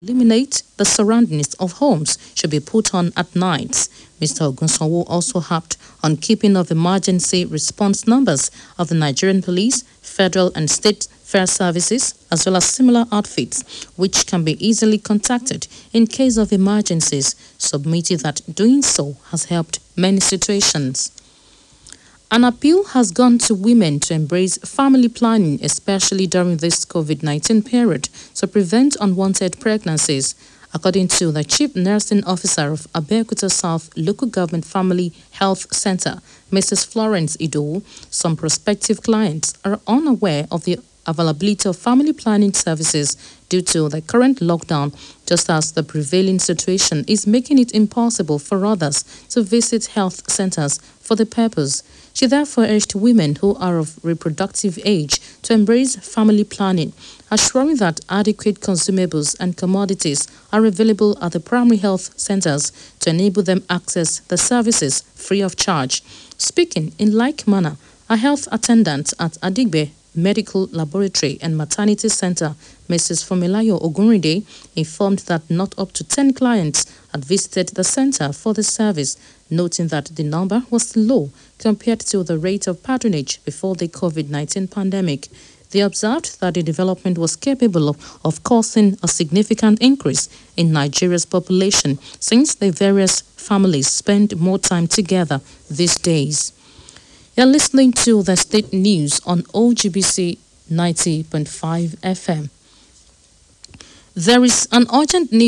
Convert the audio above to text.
eliminate the surroundings of homes should be put on at night. Mr. Ogunsanwo also harped on keeping of emergency response numbers of the Nigerian police, federal and state fire services, as well as similar outfits, which can be easily contacted in case of emergencies, submitting that doing so has helped many situations. An appeal has gone to women to embrace family planning, especially during this COVID 19 period, to prevent unwanted pregnancies. According to the Chief Nursing Officer of Abeokuta South Local Government Family Health Center, Mrs. Florence Ido, some prospective clients are unaware of the availability of family planning services due to the current lockdown, just as the prevailing situation is making it impossible for others to visit health centers for the purpose. She therefore urged women who are of reproductive age to embrace family planning, assuring that adequate consumables and commodities are available at the primary health centers to enable them access the services free of charge. Speaking in like manner, a health attendant at Adigbe Medical Laboratory and Maternity Center, Mrs. Funmilayo Ogunride, informed that not up to 10 clients had visited the center for the service, noting that the number was low compared to the rate of patronage before the COVID 19 pandemic. They observed that the development was capable of, of causing a significant increase in Nigeria's population since the various families spend more time together these days. You're listening to the state news on OGBC 90.5 FM. There is an urgent need